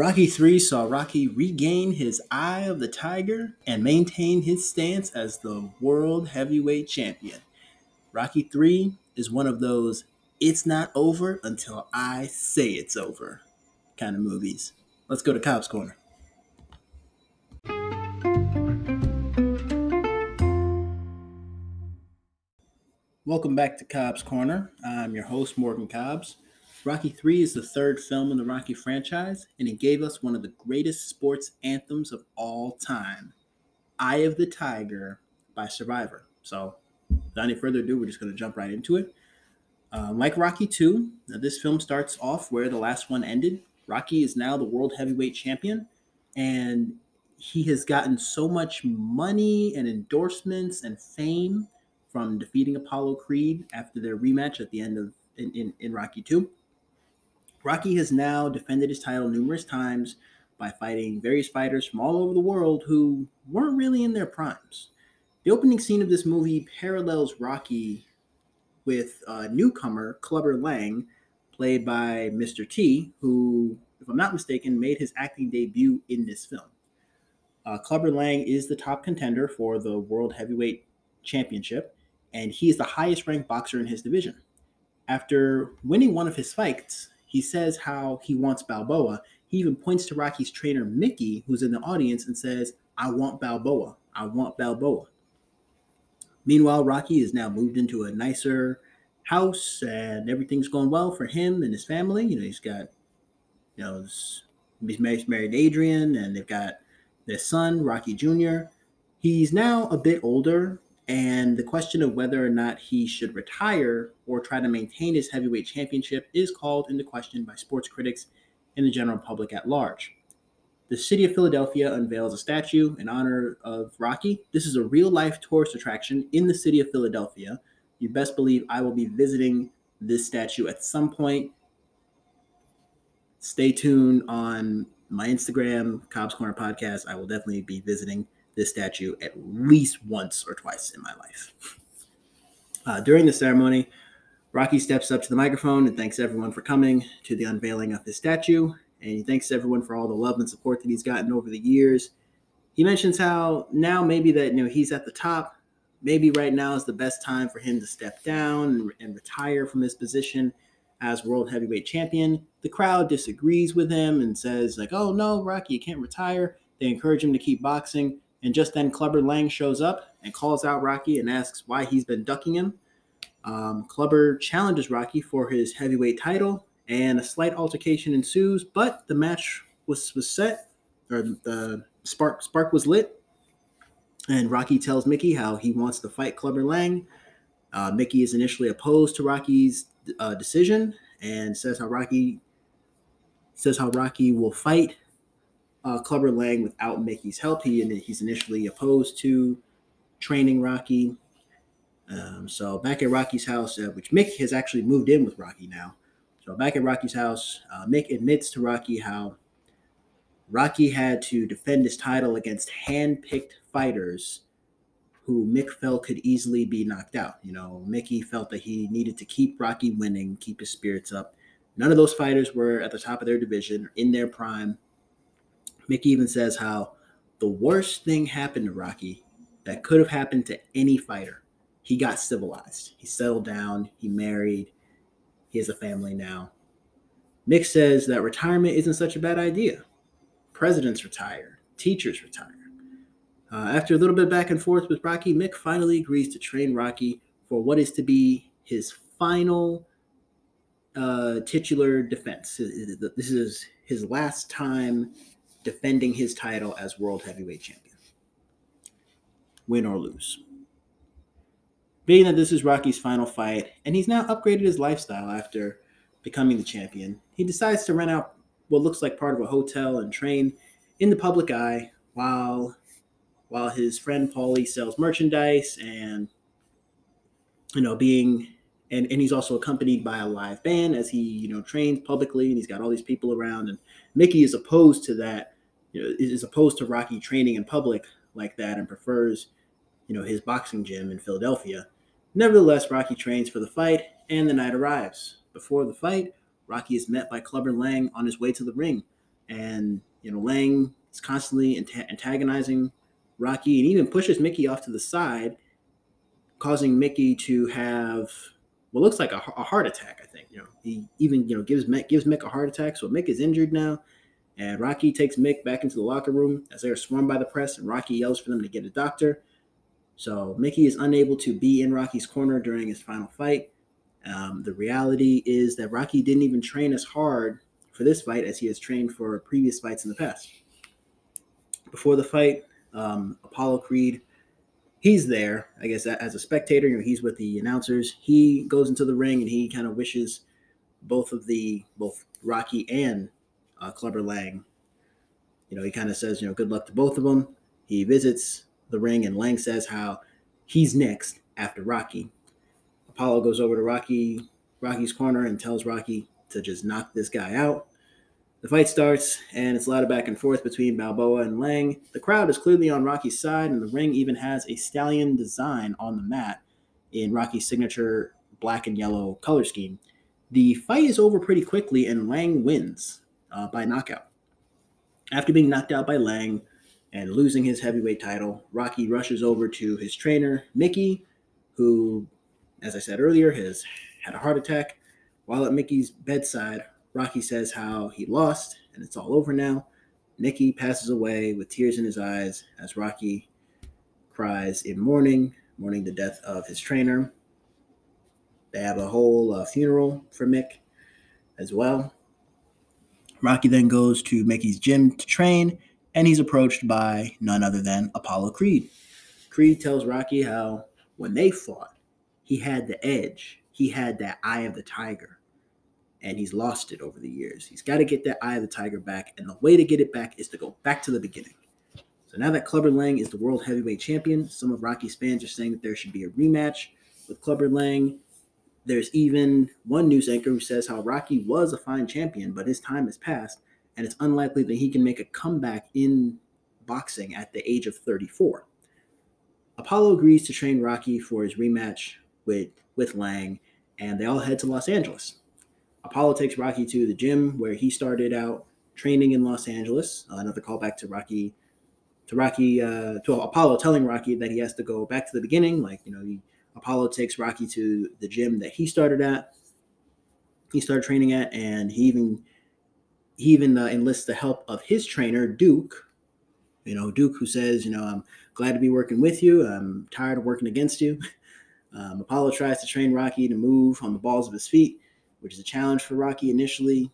Rocky 3 saw Rocky regain his eye of the tiger and maintain his stance as the world heavyweight champion. Rocky 3 is one of those it's not over until I say it's over kind of movies. Let's go to Cobb's Corner. Welcome back to Cobb's Corner. I'm your host, Morgan Cobbs. Rocky 3 is the third film in the Rocky franchise, and it gave us one of the greatest sports anthems of all time Eye of the Tiger by Survivor. So, without any further ado, we're just going to jump right into it. Uh, like Rocky 2, this film starts off where the last one ended. Rocky is now the world heavyweight champion, and he has gotten so much money and endorsements and fame from defeating Apollo Creed after their rematch at the end of in, in, in Rocky 2 Rocky has now defended his title numerous times by fighting various fighters from all over the world who weren't really in their primes. The opening scene of this movie parallels Rocky with a newcomer, Clubber Lang, played by Mr. T, who, if I'm not mistaken, made his acting debut in this film. Uh, Clubber Lang is the top contender for the World Heavyweight Championship, and he is the highest ranked boxer in his division. After winning one of his fights, he says how he wants Balboa. He even points to Rocky's trainer, Mickey, who's in the audience, and says, I want Balboa. I want Balboa. Meanwhile, Rocky is now moved into a nicer house and everything's going well for him and his family. You know, he's got, you know, he's married, Adrian and they've got their son, Rocky Jr. He's now a bit older, and the question of whether or not he should retire or try to maintain his heavyweight championship is called into question by sports critics and the general public at large. The city of Philadelphia unveils a statue in honor of Rocky. This is a real life tourist attraction in the city of Philadelphia. You best believe I will be visiting this statue at some point. Stay tuned on my Instagram, Cobb's Corner Podcast. I will definitely be visiting this statue at least once or twice in my life. Uh, during the ceremony, Rocky steps up to the microphone and thanks everyone for coming to the unveiling of his statue. And he thanks everyone for all the love and support that he's gotten over the years. He mentions how now maybe that you know he's at the top. Maybe right now is the best time for him to step down and, retire from his position as world heavyweight champion. The crowd disagrees with him and says like, "Oh no, Rocky, you can't retire." They encourage him to keep boxing. And just then, Clubber Lang shows up and calls out Rocky and asks why he's been ducking him. Um, Clubber challenges Rocky for his heavyweight title, and a slight altercation ensues. But the match was was set, or the spark spark was lit, and Rocky tells Mickey how he wants to fight Clubber Lang. Uh, Mickey is initially opposed to Rocky's uh, decision and says how Rocky says how Rocky will fight uh, Clubber Lang without Mickey's help. He and he's initially opposed to training Rocky. Um, so back at Rocky's house, uh, which Mick has actually moved in with Rocky now. So back at Rocky's house, uh, Mick admits to Rocky how Rocky had to defend his title against hand-picked fighters who Mick felt could easily be knocked out. You know, Mickey felt that he needed to keep Rocky winning, keep his spirits up. None of those fighters were at the top of their division, in their prime. Mickey even says how the worst thing happened to Rocky that could have happened to any fighter. He got civilized. He settled down. He married. He has a family now. Mick says that retirement isn't such a bad idea. Presidents retire, teachers retire. Uh, after a little bit back and forth with Rocky, Mick finally agrees to train Rocky for what is to be his final uh, titular defense. This is his last time defending his title as world heavyweight champion. Win or lose. Being that this is Rocky's final fight, and he's now upgraded his lifestyle after becoming the champion, he decides to rent out what looks like part of a hotel and train in the public eye while while his friend Paulie sells merchandise and you know being and, and he's also accompanied by a live band as he you know trains publicly and he's got all these people around and mickey is opposed to that you know, is opposed to rocky training in public like that and prefers you know his boxing gym in philadelphia. Nevertheless rocky trains for the fight and the night arrives. Before the fight rocky is met by clubber lang on his way to the ring. And you know Lang is constantly antagonizing Rocky and even pushes Mickey off to the side, causing Mickey to have what looks like a, a heart attack. I think you know he even you know gives Mick gives Mick a heart attack, so Mick is injured now. And Rocky takes Mick back into the locker room as they are swarmed by the press, and Rocky yells for them to get a doctor. So Mickey is unable to be in Rocky's corner during his final fight. Um, the reality is that Rocky didn't even train as hard for this fight as he has trained for previous fights in the past. Before the fight, um, Apollo Creed, he's there, I guess, as a spectator. You know, he's with the announcers. He goes into the ring and he kind of wishes both of the both Rocky and uh, Clubber Lang. You know, he kind of says, you know, good luck to both of them. He visits the ring, and Lang says how he's next after Rocky. Apollo goes over to Rocky, Rocky's corner, and tells Rocky to just knock this guy out. The fight starts, and it's a lot of back and forth between Balboa and Lang. The crowd is clearly on Rocky's side, and the ring even has a stallion design on the mat in Rocky's signature black and yellow color scheme. The fight is over pretty quickly, and Lang wins uh, by knockout. After being knocked out by Lang and losing his heavyweight title, Rocky rushes over to his trainer, Mickey, who, as I said earlier, has had a heart attack. While at Mickey's bedside, Rocky says how he lost and it's all over now. Mickey passes away with tears in his eyes as Rocky cries in mourning, mourning the death of his trainer. They have a whole uh, funeral for Mick as well. Rocky then goes to Mickey's gym to train, and he's approached by none other than Apollo Creed. Creed tells Rocky how when they fought, he had the edge, he had that eye of the tiger, and he's lost it over the years. He's got to get that eye of the tiger back, and the way to get it back is to go back to the beginning. So now that Clubber Lang is the world heavyweight champion, some of Rocky's fans are saying that there should be a rematch with Clubber Lang there's even one news anchor who says how Rocky was a fine champion, but his time has passed, and it's unlikely that he can make a comeback in boxing at the age of 34. Apollo agrees to train Rocky for his rematch with, with Lang, and they all head to Los Angeles. Apollo takes Rocky to the gym where he started out training in Los Angeles. Uh, another callback to Rocky, to Rocky, uh, to Apollo telling Rocky that he has to go back to the beginning, like you know he Apollo takes Rocky to the gym that he started at. He started training at, and he even he even uh, enlists the help of his trainer Duke. You know, Duke, who says, you know, I'm glad to be working with you. I'm tired of working against you. Um, Apollo tries to train Rocky to move on the balls of his feet, which is a challenge for Rocky initially.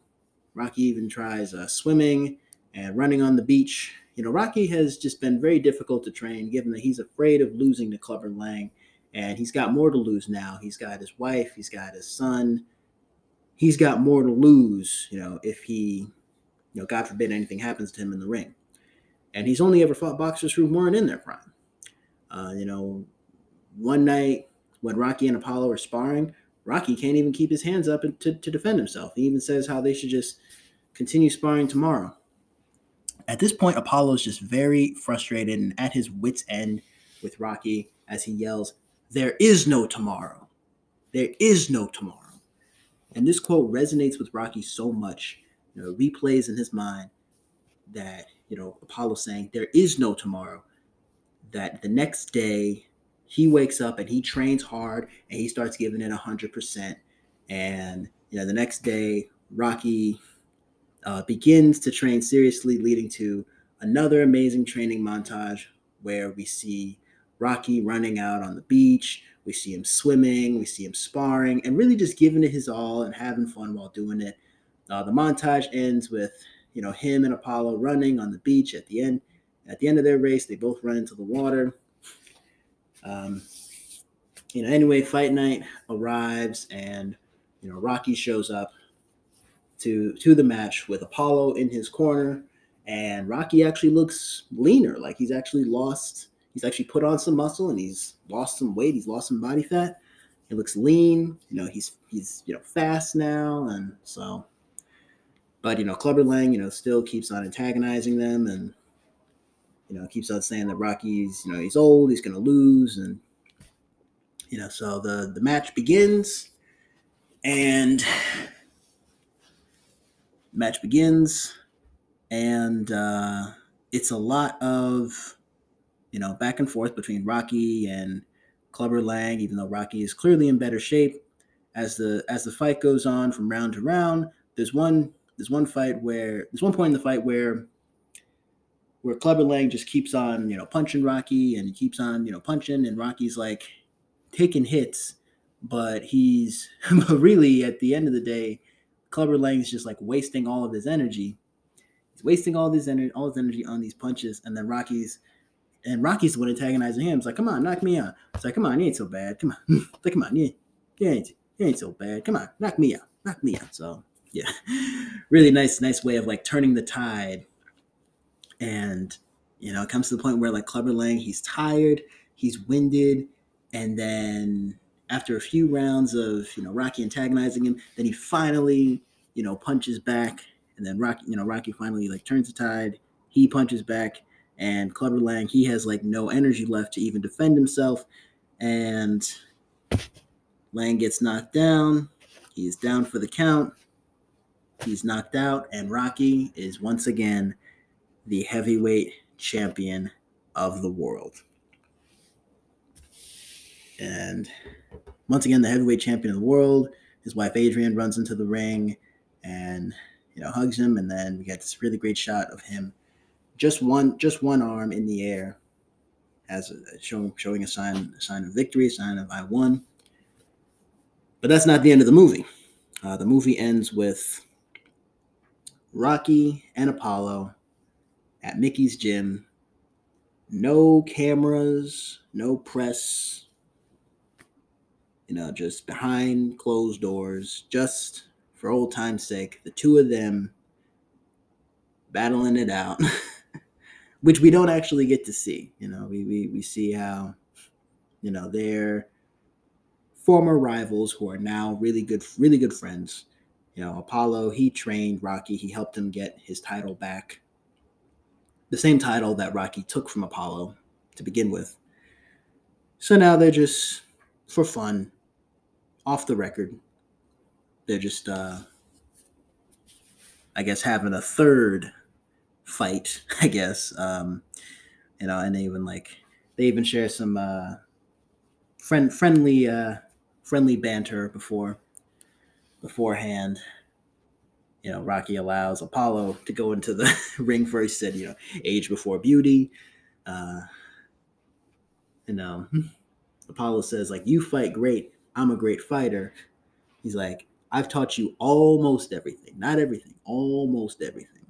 Rocky even tries uh, swimming and running on the beach. You know, Rocky has just been very difficult to train, given that he's afraid of losing to Clubber Lang and he's got more to lose now. He's got his wife, he's got his son. He's got more to lose, you know, if he, you know, God forbid anything happens to him in the ring. And he's only ever fought boxers who weren't in their prime. Uh, you know, one night when Rocky and Apollo are sparring, Rocky can't even keep his hands up to, to defend himself. He even says how they should just continue sparring tomorrow. At this point, Apollo is just very frustrated and at his wits' end with Rocky as he yells, there is no tomorrow. There is no tomorrow. And this quote resonates with Rocky so much, you know, replays in his mind that, you know, Apollo saying, There is no tomorrow. That the next day he wakes up and he trains hard and he starts giving it 100%. And, you know, the next day, Rocky uh, begins to train seriously, leading to another amazing training montage where we see Rocky running out on the beach. We see him swimming, we see him sparring, and really just giving it his all and having fun while doing it. Uh, the montage ends with you know him and Apollo running on the beach at the end. At the end of their race, they both run into the water. Um, you know, anyway, fight night arrives, and you know Rocky shows up to to the match with Apollo in his corner, and Rocky actually looks leaner, like he's actually lost He's actually put on some muscle and he's lost some weight. He's lost some body fat. He looks lean. You know, he's he's you know fast now, and so. But you know, Clubber Lang, you know, still keeps on antagonizing them, and you know, keeps on saying that Rocky's, you know, he's old, he's gonna lose, and you know, so the the match begins, and match begins, and uh, it's a lot of you know back and forth between Rocky and Clubber Lang. Even though Rocky is clearly in better shape, as the as the fight goes on from round to round, there's one there's one fight where there's one point in the fight where where Clubber Lang just keeps on you know punching Rocky and he keeps on you know punching and Rocky's like taking hits, but he's really at the end of the day, Clubber Lang's just like wasting all of his energy. He's wasting all his energy, all his energy on these punches, and then Rocky's and Rocky's the one antagonizing him. It's like, come on, knock me out. It's like, come on, you ain't so bad. Come on, like, come on, you, you ain't you ain't so bad. Come on, knock me out, knock me out. So yeah, really nice, nice way of like turning the tide. And you know, it comes to the point where like Clubber Lang, he's tired, he's winded, and then after a few rounds of you know Rocky antagonizing him, then he finally you know punches back, and then Rocky you know Rocky finally like turns the tide. He punches back, and Clubber Lang he has like no energy left to even defend himself, and Lang gets knocked down. He's down for the count. He's knocked out, and Rocky is once again the heavyweight champion of the world. And once again, the heavyweight champion of the world. His wife Adrian runs into the ring and you know hugs him, and then we get this really great shot of him just one just one arm in the air as a, showing showing a sign a sign of victory, a sign of I won. But that's not the end of the movie. Uh, the movie ends with Rocky and Apollo at Mickey's gym. No cameras, no press, you know, just behind closed doors, just for old time's sake, the two of them battling it out, which we don't actually get to see. You know, we, we, we see how, you know, they're former rivals who are now really good, really good friends. You know, Apollo, he trained Rocky, he helped him get his title back. The same title that Rocky took from Apollo to begin with. So now they're just for fun, off the record. They're just, uh, I guess, having a third fight. I guess, um, you know, and they even like they even share some uh, friend friendly uh, friendly banter before beforehand. You know, Rocky allows Apollo to go into the ring first. Said, you know, age before beauty. Uh, you know, Apollo says like, "You fight great. I'm a great fighter." He's like, "I've taught you almost everything. Not everything. Almost everything."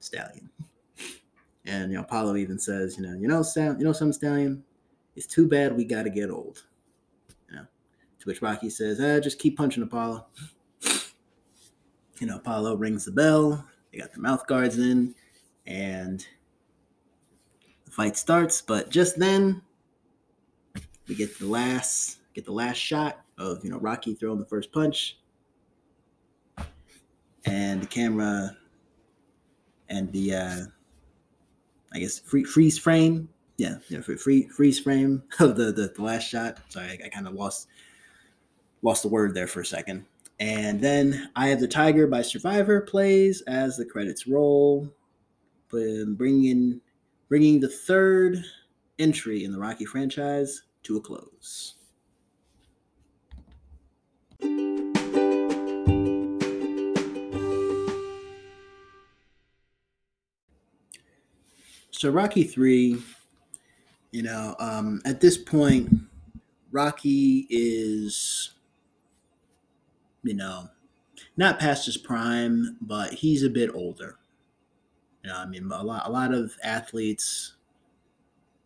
Stallion. And you know, Apollo even says, "You know, you know, Sam, you know, some Stallion. It's too bad we got to get old." You know, to which Rocky says, "Ah, just keep punching Apollo." You know, Apollo rings the bell. They got their mouth guards in, and the fight starts. But just then, we get the last get the last shot of you know Rocky throwing the first punch, and the camera and the uh, I guess free, freeze frame, yeah, yeah, free freeze frame of the the, the last shot. Sorry, I, I kind of lost lost the word there for a second. And then Eye of the Tiger by Survivor plays as the credits roll, bringing bringing the third entry in the Rocky franchise to a close. So Rocky three, you know, um, at this point, Rocky is, you know, not past his prime, but he's a bit older. You know, I mean, a lot, a lot of athletes,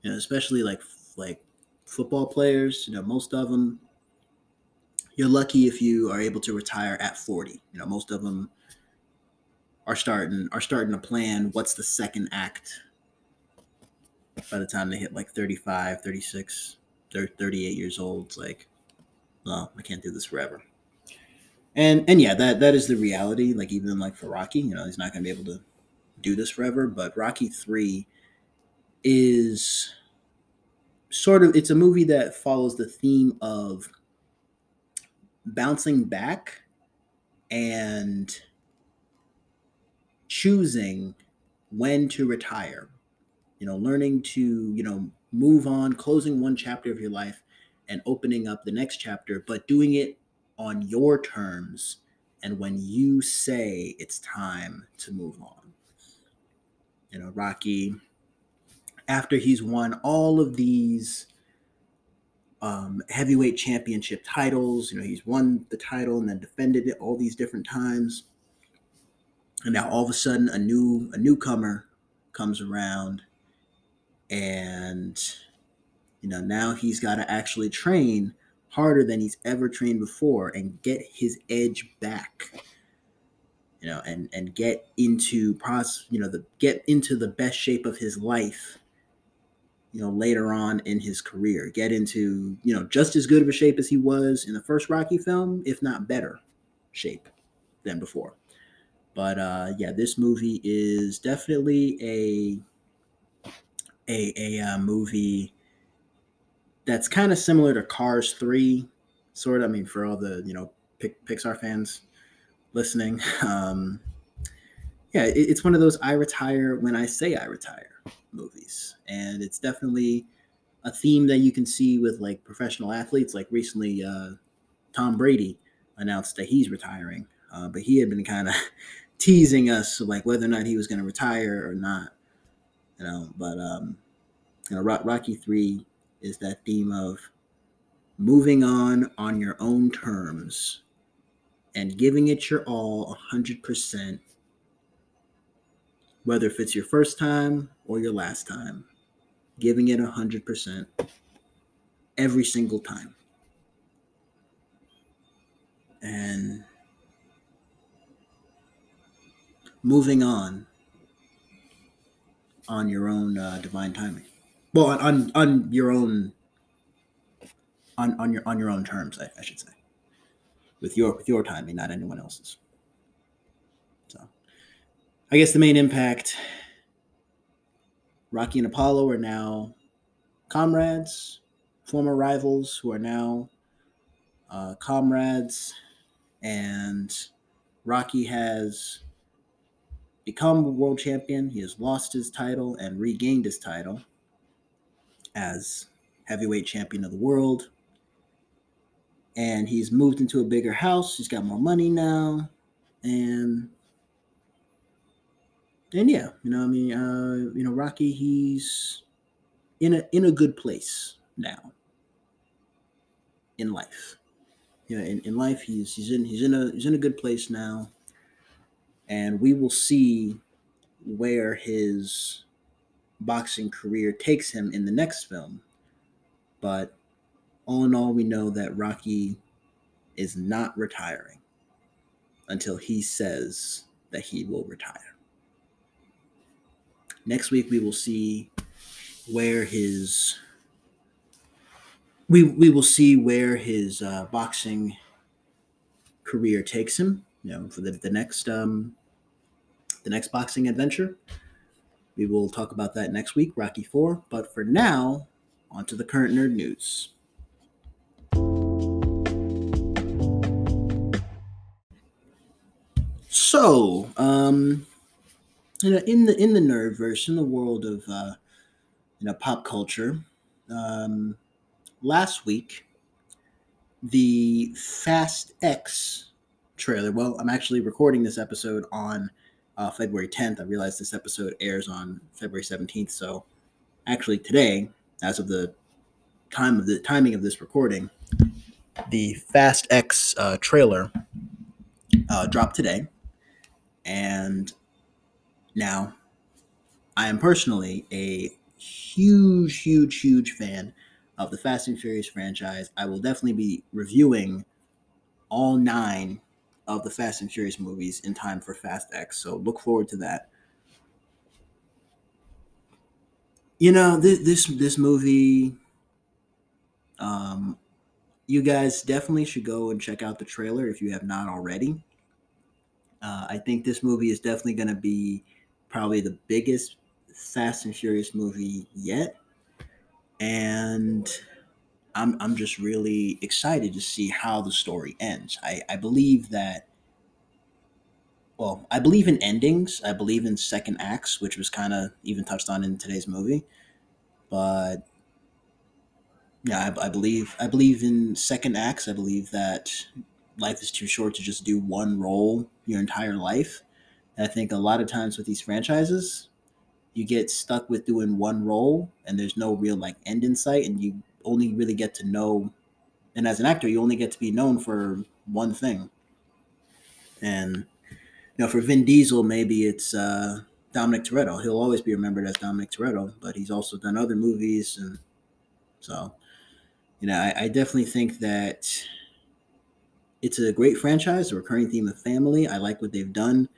you know, especially like like football players, you know, most of them, you're lucky if you are able to retire at 40. You know, most of them are starting are starting to plan what's the second act by the time they hit like 35, 36, 38 years old. It's like, well, I can't do this forever. And and yeah, that that is the reality. Like even like for Rocky, you know, he's not going to be able to do this forever. But Rocky Three is sort of it's a movie that follows the theme of bouncing back and choosing when to retire, you know, learning to, you know, move on, closing one chapter of your life and opening up the next chapter, but doing it on your terms and when you say it's time to move on. You know, Rocky, after he's won all of these um, heavyweight championship titles, you know, he's won the title and then defended it all these different times. And now all of a sudden a new a newcomer comes around and you know, now he's got to actually train harder than he's ever trained before and get his edge back. You know and and get into pros you know the get into the best shape of his life you know later on in his career. Get into you know just as good of a shape as he was in the first rocky film if not better shape than before. But uh yeah this movie is definitely a a a uh, movie that's kind of similar to Cars 3, sort of. I mean, for all the, you know, Pixar fans listening, um, yeah, it, it's one of those I retire when I say I retire movies. And it's definitely a theme that you can see with like professional athletes. Like recently, uh, Tom Brady announced that he's retiring, uh, but he had been kind of teasing us like whether or not he was going to retire or not, you know. But um, you know, Rocky Three is that theme of moving on on your own terms and giving it your all 100%, whether if it's your first time or your last time, giving it 100% every single time. And moving on on your own uh, divine timing well on, on on your own on on your on your own terms I, I should say. With your with your timing not anyone else's. So i guess the main impact rocky and apollo are now comrades former rivals who are now uh, comrades and rocky has become world champion. He has lost his title and regained his title as heavyweight champion of the world. And he's moved into a bigger house. He's got more money now. And and yeah, you know, I mean, uh, you know, Rocky, he's in a in a good place now in life. You know, in, in life he's he's in he's in a he's in a good place now. And we will see where his boxing career takes him in the next film. But all in all, we know that Rocky is not retiring until he says that he will retire. Next week, we will see where his we we will see where his uh, boxing career takes him. You know, for the the next um, the next boxing adventure. We will talk about that next week, Rocky 4. But for now, on to the current nerd news. So, um, you know, in the in the nerdverse, in the world of uh, you know pop culture, um, last week the Fast X trailer. Well, I'm actually recording this episode on uh, February 10th. I realize this episode airs on February 17th. So actually today, as of the time of the timing of this recording, the Fast X uh, trailer uh, dropped today. And now I am personally a huge, huge, huge fan of the Fast and Furious franchise. I will definitely be reviewing all nine of the Fast and Furious movies in time for Fast X. So look forward to that. You know, this this this movie um you guys definitely should go and check out the trailer if you have not already. Uh, I think this movie is definitely going to be probably the biggest Fast and Furious movie yet. And I'm I'm just really excited to see how the story ends. I, I believe that well, I believe in endings. I believe in second acts, which was kind of even touched on in today's movie. But yeah, I, I believe I believe in second acts. I believe that life is too short to just do one role your entire life. And I think a lot of times with these franchises, you get stuck with doing one role and there's no real like end in sight and you only really get to know and as an actor you only get to be known for one thing. And you know, for Vin Diesel, maybe it's uh, Dominic Toretto. He'll always be remembered as Dominic Toretto, but he's also done other movies, and so you know, I, I definitely think that it's a great franchise, a recurring theme of family. I like what they've done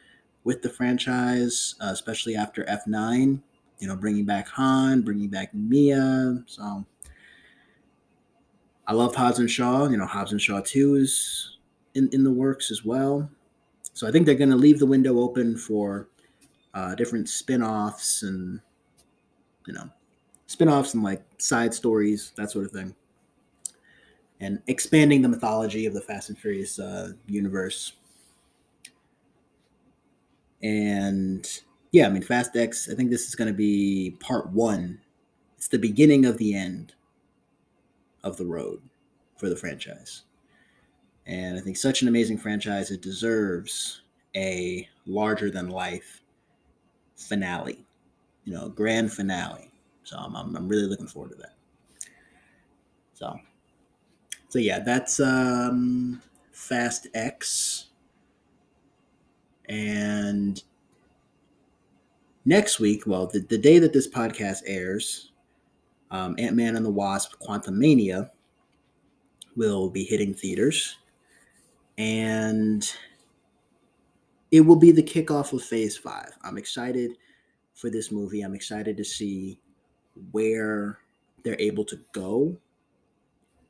with the franchise, uh, especially after F9. You know, bringing back Han, bringing back Mia. So I love Hobbs and Shaw. You know, Hobbs and Shaw 2 is in, in the works as well. So I think they're going to leave the window open for uh, different spin-offs and, you know, spin-offs and like side stories, that sort of thing and expanding the mythology of the Fast and Furious uh, universe. And yeah, I mean, Fast X, I think this is going to be part one. It's the beginning of the end of the road for the franchise. And I think such an amazing franchise, it deserves a larger than life finale, you know, grand finale. So I'm, I'm, I'm really looking forward to that. So so yeah, that's um, Fast X. And next week, well, the, the day that this podcast airs, um, Ant Man and the Wasp Quantumania will be hitting theaters. And it will be the kickoff of phase five. I'm excited for this movie. I'm excited to see where they're able to go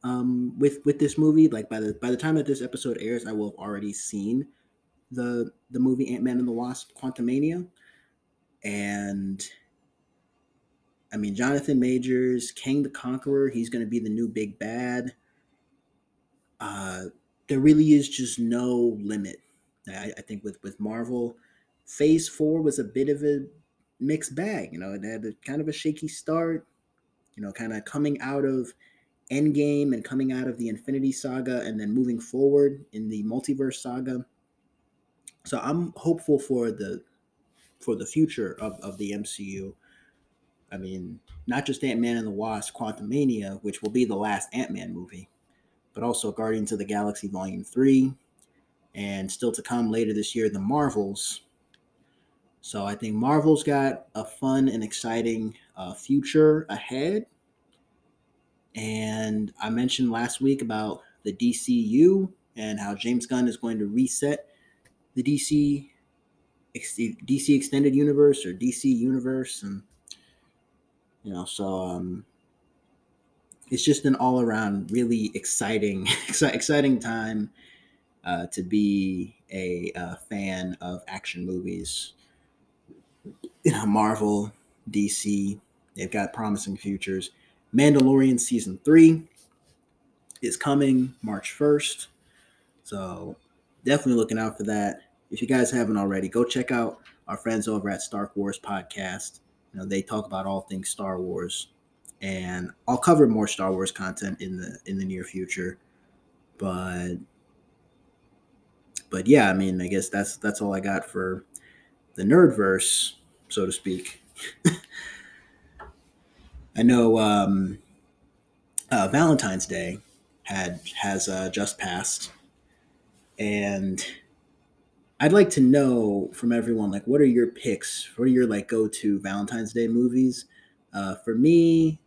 um, with with this movie. Like by the by the time that this episode airs, I will have already seen the the movie Ant Man and the Wasp: Quantumania, and I mean Jonathan Majors, Kang the Conqueror. He's going to be the new big bad. Uh, there really is just no limit. I, I think with with Marvel, Phase Four was a bit of a mixed bag. You know, it had a, kind of a shaky start. You know, kind of coming out of Endgame and coming out of the Infinity Saga and then moving forward in the multiverse saga. So I'm hopeful for the for the future of, of the MCU. I mean, not just Ant-Man and the Wasp Quantumania, which will be the last Ant-Man movie, but also Guardians of the Galaxy Volume 3 and still to come later this year the Marvels. So I think Marvel's got a fun and exciting uh, future ahead and I mentioned last week about the DCU and how James Gunn is going to reset the DC DC extended universe or DC universe and you know so um it's just an all around really exciting exciting time uh, to be a, a fan of action movies you know Marvel DC they've got promising futures Mandalorian season three is coming March 1st. So definitely looking out for that. If you guys haven't already, go check out our friends over at Star Wars Podcast. You know, they talk about all things Star Wars. And I'll cover more Star Wars content in the in the near future. But but yeah, I mean, I guess that's that's all I got for the nerdverse, so to speak. I know um, uh, Valentine's Day had has uh, just passed, and I'd like to know from everyone like what are your picks? What are your like go to Valentine's Day movies? Uh, for me,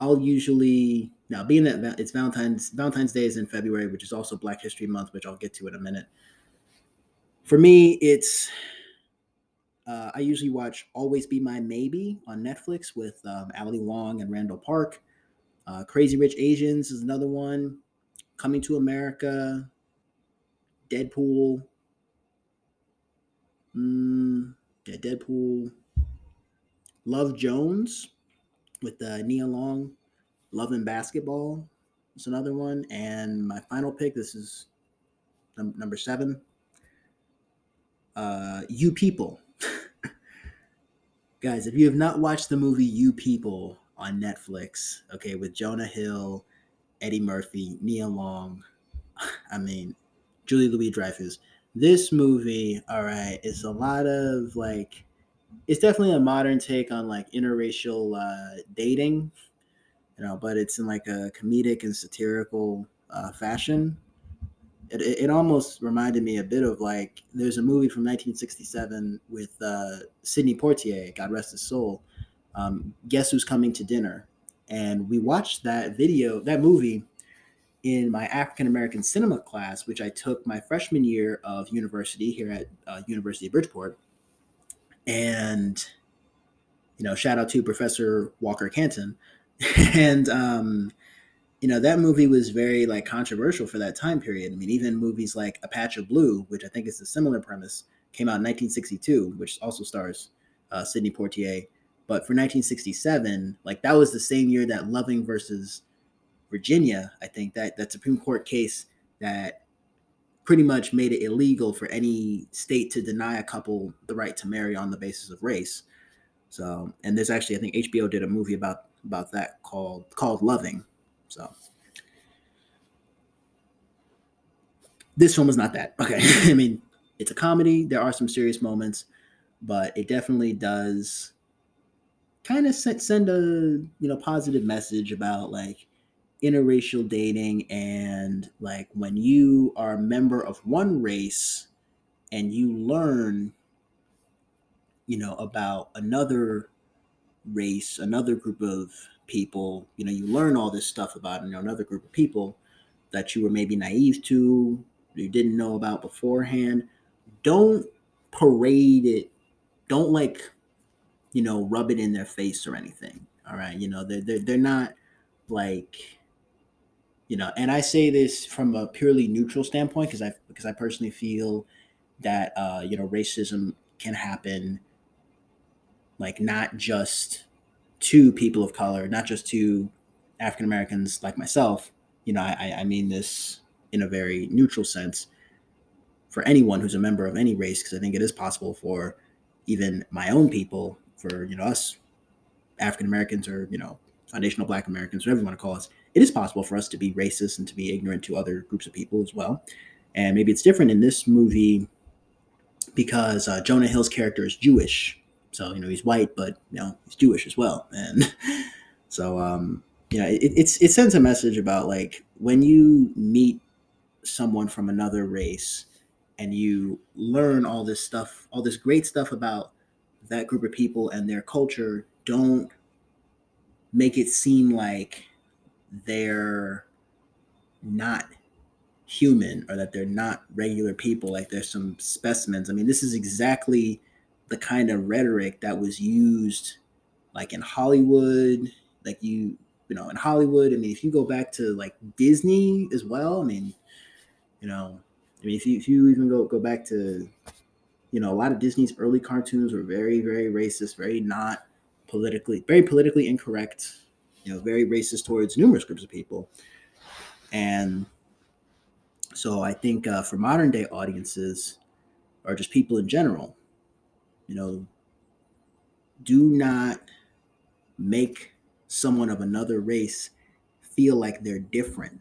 I'll usually now being that it's Valentine's Valentine's Day is in February, which is also Black History Month, which I'll get to in a minute. For me, it's uh, I usually watch Always Be My Maybe on Netflix with um, Ali Wong and Randall Park. Uh, Crazy Rich Asians is another one. Coming to America. Deadpool. Mm, yeah, Deadpool. Love Jones with uh, Nia Long. Love and Basketball is another one. And my final pick, this is num- number seven. uh, You People. Guys, if you have not watched the movie You People on Netflix, okay, with Jonah Hill, Eddie Murphy, Nia Long, I mean, Julie Louis Dreyfus, this movie, all right, is a lot of like, it's definitely a modern take on like interracial uh, dating, you know, but it's in like a comedic and satirical uh, fashion it, it almost reminded me a bit of like there's a movie from 1967 with uh, Sidney Poitier, God rest his soul. Um, Guess who's coming to dinner? And we watched that video, that movie, in my African American cinema class, which I took my freshman year of university here at uh, University of Bridgeport. And you know, shout out to Professor Walker Canton. and um, you know that movie was very like controversial for that time period. I mean, even movies like A Patch of Blue, which I think is a similar premise, came out in 1962, which also stars uh, Sidney Poitier. But for 1967, like that was the same year that Loving versus Virginia, I think that that Supreme Court case that pretty much made it illegal for any state to deny a couple the right to marry on the basis of race. So, and there's actually I think HBO did a movie about about that called called Loving, so this film is not that. Okay. I mean, it's a comedy. There are some serious moments, but it definitely does kind of send a you know positive message about like interracial dating and like when you are a member of one race and you learn you know about another race another group of people, you know, you learn all this stuff about you know, another group of people that you were maybe naive to, you didn't know about beforehand. Don't parade it. Don't like, you know, rub it in their face or anything. All right. You know, they're, they're, they're not like, you know, and I say this from a purely neutral standpoint because I, because I personally feel that, uh, you know, racism can happen like not just to people of color, not just to African Americans like myself. You know, I, I mean this in a very neutral sense for anyone who's a member of any race, because I think it is possible for even my own people, for you know us African Americans or you know foundational Black Americans, whatever you want to call us, it is possible for us to be racist and to be ignorant to other groups of people as well. And maybe it's different in this movie because uh, Jonah Hill's character is Jewish, so you know he's white, but you know he's Jewish as well, and so um, know it, it's it sends a message about like when you meet someone from another race and you learn all this stuff, all this great stuff about that group of people and their culture. Don't make it seem like they're not human or that they're not regular people like there's some specimens i mean this is exactly the kind of rhetoric that was used like in Hollywood, like you you know in Hollywood. I mean, if you go back to like Disney as well, I mean, you know, I mean, if you if you even go go back to you know a lot of Disney's early cartoons were very very racist, very not politically very politically incorrect, you know, very racist towards numerous groups of people, and so I think uh, for modern day audiences or just people in general, you know, do not make someone of another race feel like they're different.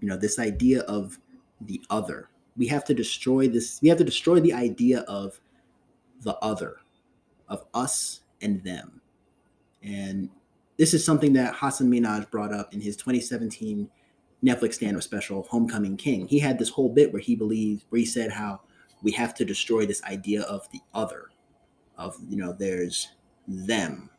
You know, this idea of the other. We have to destroy this. We have to destroy the idea of the other, of us and them. And this is something that Hasan Minhaj brought up in his 2017 Netflix stand-up special, Homecoming King. He had this whole bit where he believed, where he said how we have to destroy this idea of the other of you know there's them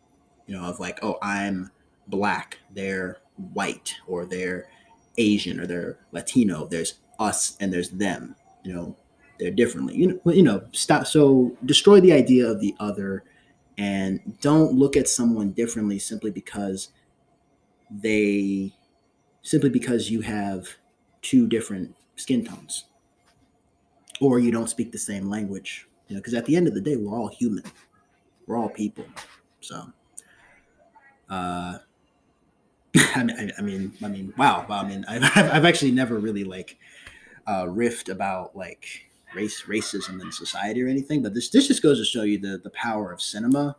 you know of like oh i'm black they're white or they're asian or they're latino there's us and there's them you know they're differently you know you know stop so destroy the idea of the other and don't look at someone differently simply because they simply because you have two different skin tones or you don't speak the same language you know because at the end of the day we're all human we're all people so uh I mean, I mean, I mean, wow, wow. I mean, I've, I've actually never really like uh, riffed about like race racism in society or anything, but this this just goes to show you the the power of cinema.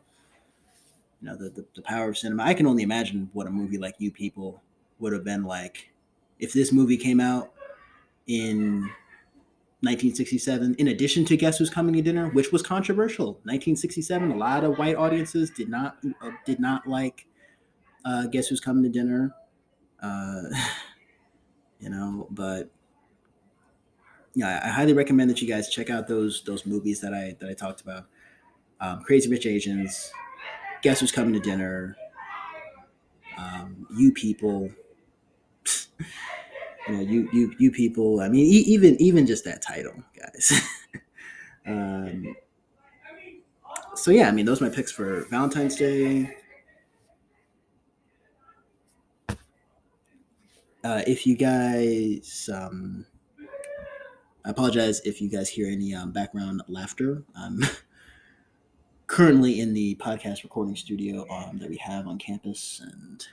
You know, the, the, the power of cinema. I can only imagine what a movie like You People would have been like if this movie came out in 1967 in addition to guess who's coming to dinner which was controversial 1967 a lot of white audiences did not uh, did not like uh, guess who's coming to dinner uh, you know but yeah, I highly recommend that you guys check out those those movies that I that I talked about. Um, Crazy Rich Asians, Guess Who's Coming to Dinner, um, You People. you know, you you you people. I mean, e- even even just that title, guys. um, so yeah, I mean, those are my picks for Valentine's Day. Uh, if you guys um, I apologize if you guys hear any um, background laughter. I'm currently in the podcast recording studio um, that we have on campus, and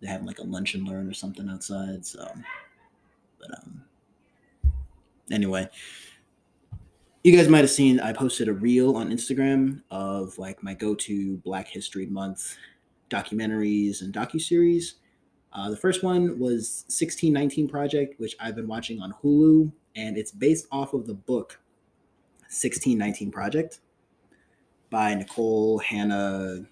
they're having like a lunch and learn or something outside. So, but um, anyway, you guys might have seen I posted a reel on Instagram of like my go-to Black History Month documentaries and docu series. Uh, the first one was 1619 Project, which I've been watching on Hulu, and it's based off of the book 1619 Project by Nikole Hannah.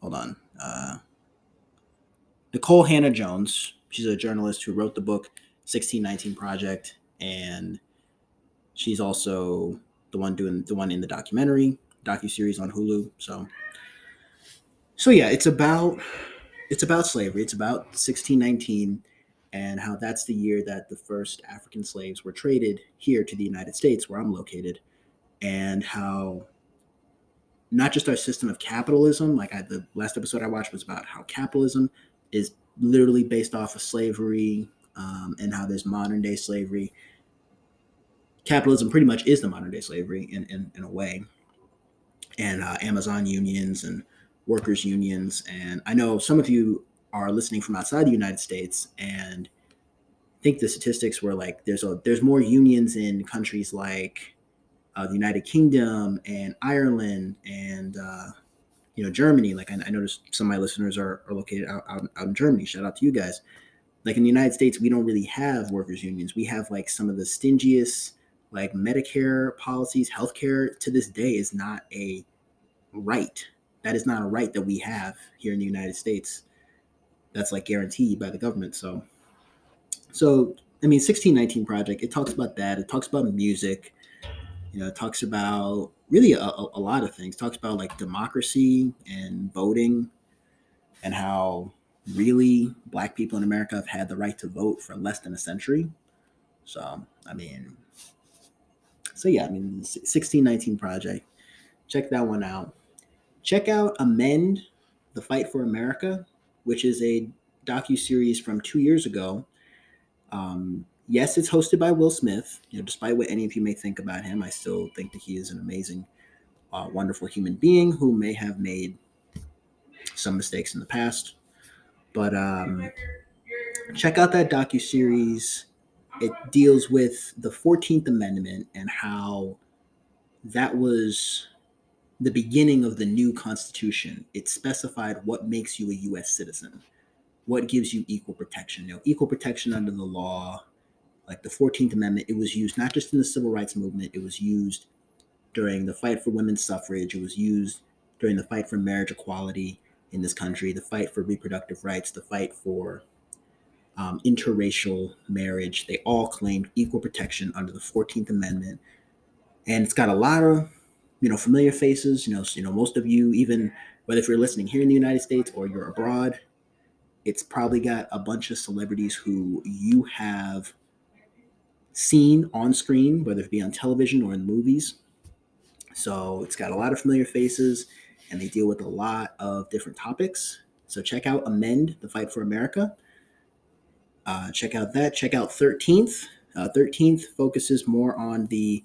Hold on. Uh, Nikole Hannah Jones. She's a journalist who wrote the book 1619 Project, and she's also the one doing the one in the documentary docu series on Hulu. So, so yeah, it's about it's about slavery. It's about 1619 and how that's the year that the first African slaves were traded here to the United States, where I'm located, and how not just our system of capitalism, like I, the last episode I watched was about how capitalism is literally based off of slavery um, and how there's modern day slavery. Capitalism pretty much is the modern day slavery in, in, in a way and uh, Amazon unions and workers unions. And I know some of you are listening from outside the United States, and think the statistics were like there's a there's more unions in countries like uh, the United Kingdom and Ireland and uh, you know Germany. Like I, I, noticed some of my listeners are, are located out, out, out in Germany. Shout out to you guys. Like in the United States, we don't really have workers unions. We have like some of the stingiest like Medicare policies, healthcare to this day is not a right. That is not a right that we have here in the United States. That's like guaranteed by the government. So, so I mean, 1619 Project, it talks about that. It talks about music. You know, it talks about really a, a lot of things. It talks about like democracy and voting and how really black people in America have had the right to vote for less than a century. So, I mean, so yeah, I mean, 1619 Project. Check that one out. Check out Amend: The Fight for America, which is a docu series from two years ago. Um, yes, it's hosted by Will Smith. You know, despite what any of you may think about him, I still think that he is an amazing, uh, wonderful human being who may have made some mistakes in the past. But um, check out that docu series it deals with the 14th Amendment and how that was the beginning of the new Constitution. It specified what makes you a U.S. citizen, what gives you equal protection. You know, equal protection under the law, like the 14th Amendment, it was used not just in the civil rights movement, it was used during the fight for women's suffrage, it was used during the fight for marriage equality in this country, the fight for reproductive rights, the fight for um, interracial marriage. They all claimed equal protection under the 14th Amendment. And it's got a lot of, you know, familiar faces. You know, you know, most of you, even whether if you're listening here in the United States or you're abroad, it's probably got a bunch of celebrities who you have seen on screen, whether it be on television or in movies. So it's got a lot of familiar faces and they deal with a lot of different topics. So check out Amend the Fight for America. Uh, check out that. Check out 13th. Uh, 13th focuses more on the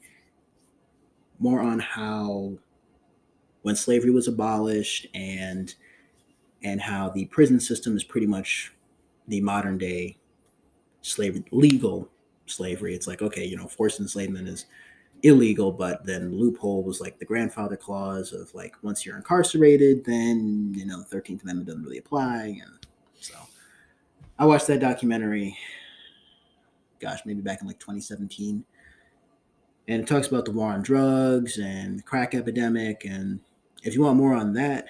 more on how when slavery was abolished and and how the prison system is pretty much the modern day slavery, legal slavery. It's like, okay, you know, forced enslavement is illegal, but then loophole was like the grandfather clause of like once you're incarcerated, then you know, 13th Amendment doesn't really apply. And I watched that documentary, gosh, maybe back in like 2017. And it talks about the war on drugs and the crack epidemic. And if you want more on that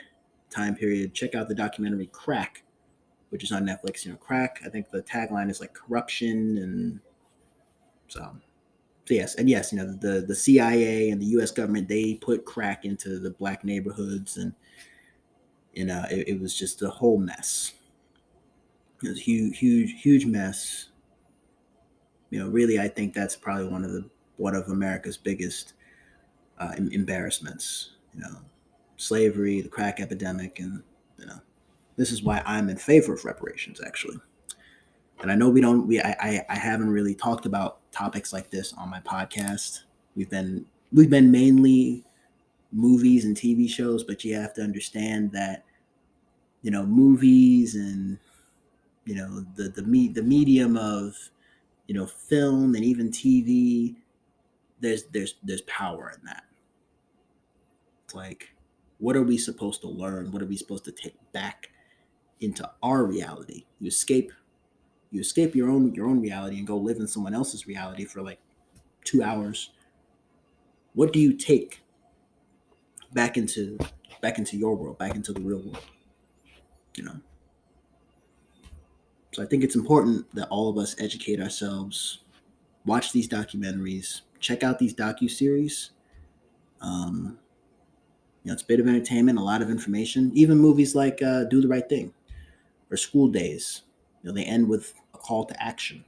time period, check out the documentary Crack, which is on Netflix. You know, crack, I think the tagline is like corruption and so so yes, and yes, you know the the CIA and the U.S. government they put crack into the black neighborhoods, and you know it, it was just a whole mess. It was huge, huge, huge mess. You know, really, I think that's probably one of the one of America's biggest uh, embarrassments. You know, slavery, the crack epidemic, and you know, this is why I'm in favor of reparations, actually. And I know we don't, we I, I, I haven't really talked about topics like this on my podcast. We've been we've been mainly movies and TV shows, but you have to understand that you know movies and you know the the me the medium of you know film and even TV there's there's there's power in that. It's like what are we supposed to learn? What are we supposed to take back into our reality? You escape you escape your own your own reality and go live in someone else's reality for like two hours what do you take back into back into your world back into the real world you know i think it's important that all of us educate ourselves watch these documentaries check out these docu-series um, you know it's a bit of entertainment a lot of information even movies like uh, do the right thing or School Daze you know, they end with a call to action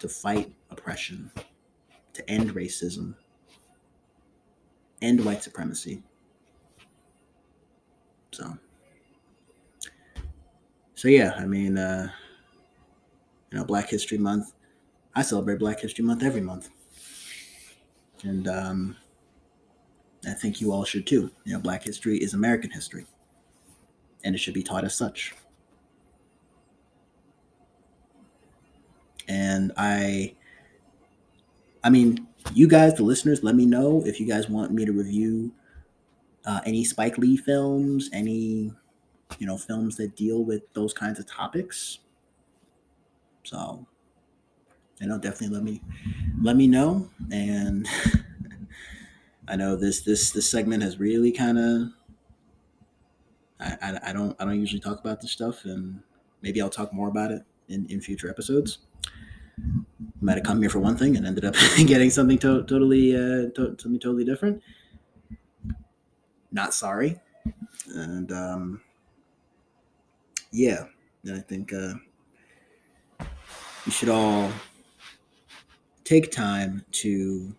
to fight oppression, to end racism, end white supremacy. So, so yeah, I mean, uh, you know, Black History Month. I celebrate Black History Month every month, and um, I think you all should too. You know, Black history is American history, and it should be taught as such. and I I mean, you guys, the listeners, let me know if you guys want me to review uh, any Spike Lee films, any you know films that deal with those kinds of topics. So, you know, definitely let me let me know. And I know this this this segment has really kind of I, I, I don't I don't usually talk about this stuff, and maybe I'll talk more about it in in future episodes might have come here for one thing and ended up getting something to- totally uh, to- something totally different. Not sorry, and um, yeah, I think uh, we should all take time to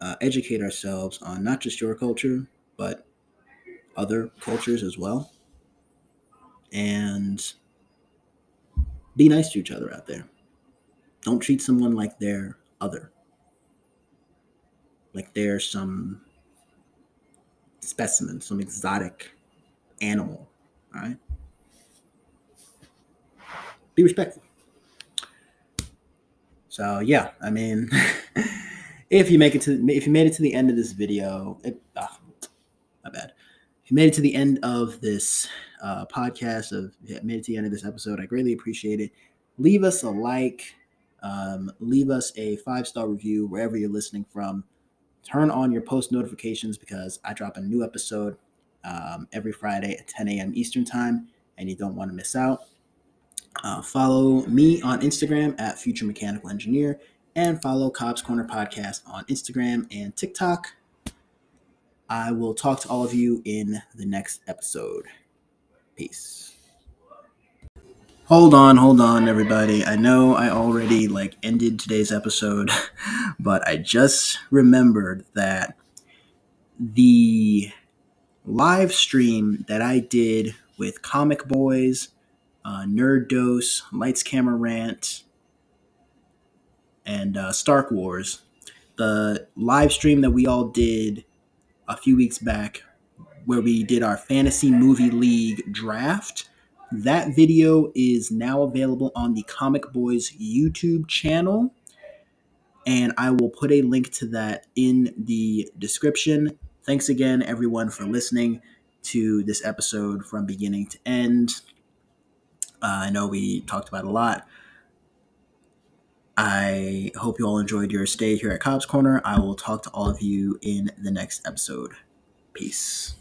uh, educate ourselves on not just your culture but other cultures as well, and be nice to each other out there. Don't treat someone like they're other, like they're some specimen, some exotic animal. All right. Be respectful. So yeah, I mean, if you make it to if you made it to the end of this video, it, oh, my bad. If you made it to the end of this uh, podcast of made it to the end of this episode. I greatly appreciate it. Leave us a like, um, leave us a five star review wherever you're listening from. Turn on your post notifications because I drop a new episode um, every Friday at 10 a.m. Eastern Time, and you don't want to miss out. Uh, follow me on Instagram at Future Mechanical Engineer and follow Cobb's Corner Podcast on Instagram and TikTok. I will talk to all of you in the next episode. Peace. Hold on, hold on, everybody. I know I already like ended today's episode, but I just remembered that the live stream that I did with Comic Boys, uh, Nerd Dose, Lights Camera Rant, and uh, Stark Wars, the live stream that we all did a few weeks back where we did our fantasy movie league draft. That video is now available on the Comic Boys YouTube channel, and I will put a link to that in the description. Thanks again, everyone, for listening to this episode from beginning to end. Uh, I know we talked about a lot. I hope you all enjoyed your stay here at Cobb's Corner. I will talk to all of you in the next episode. Peace.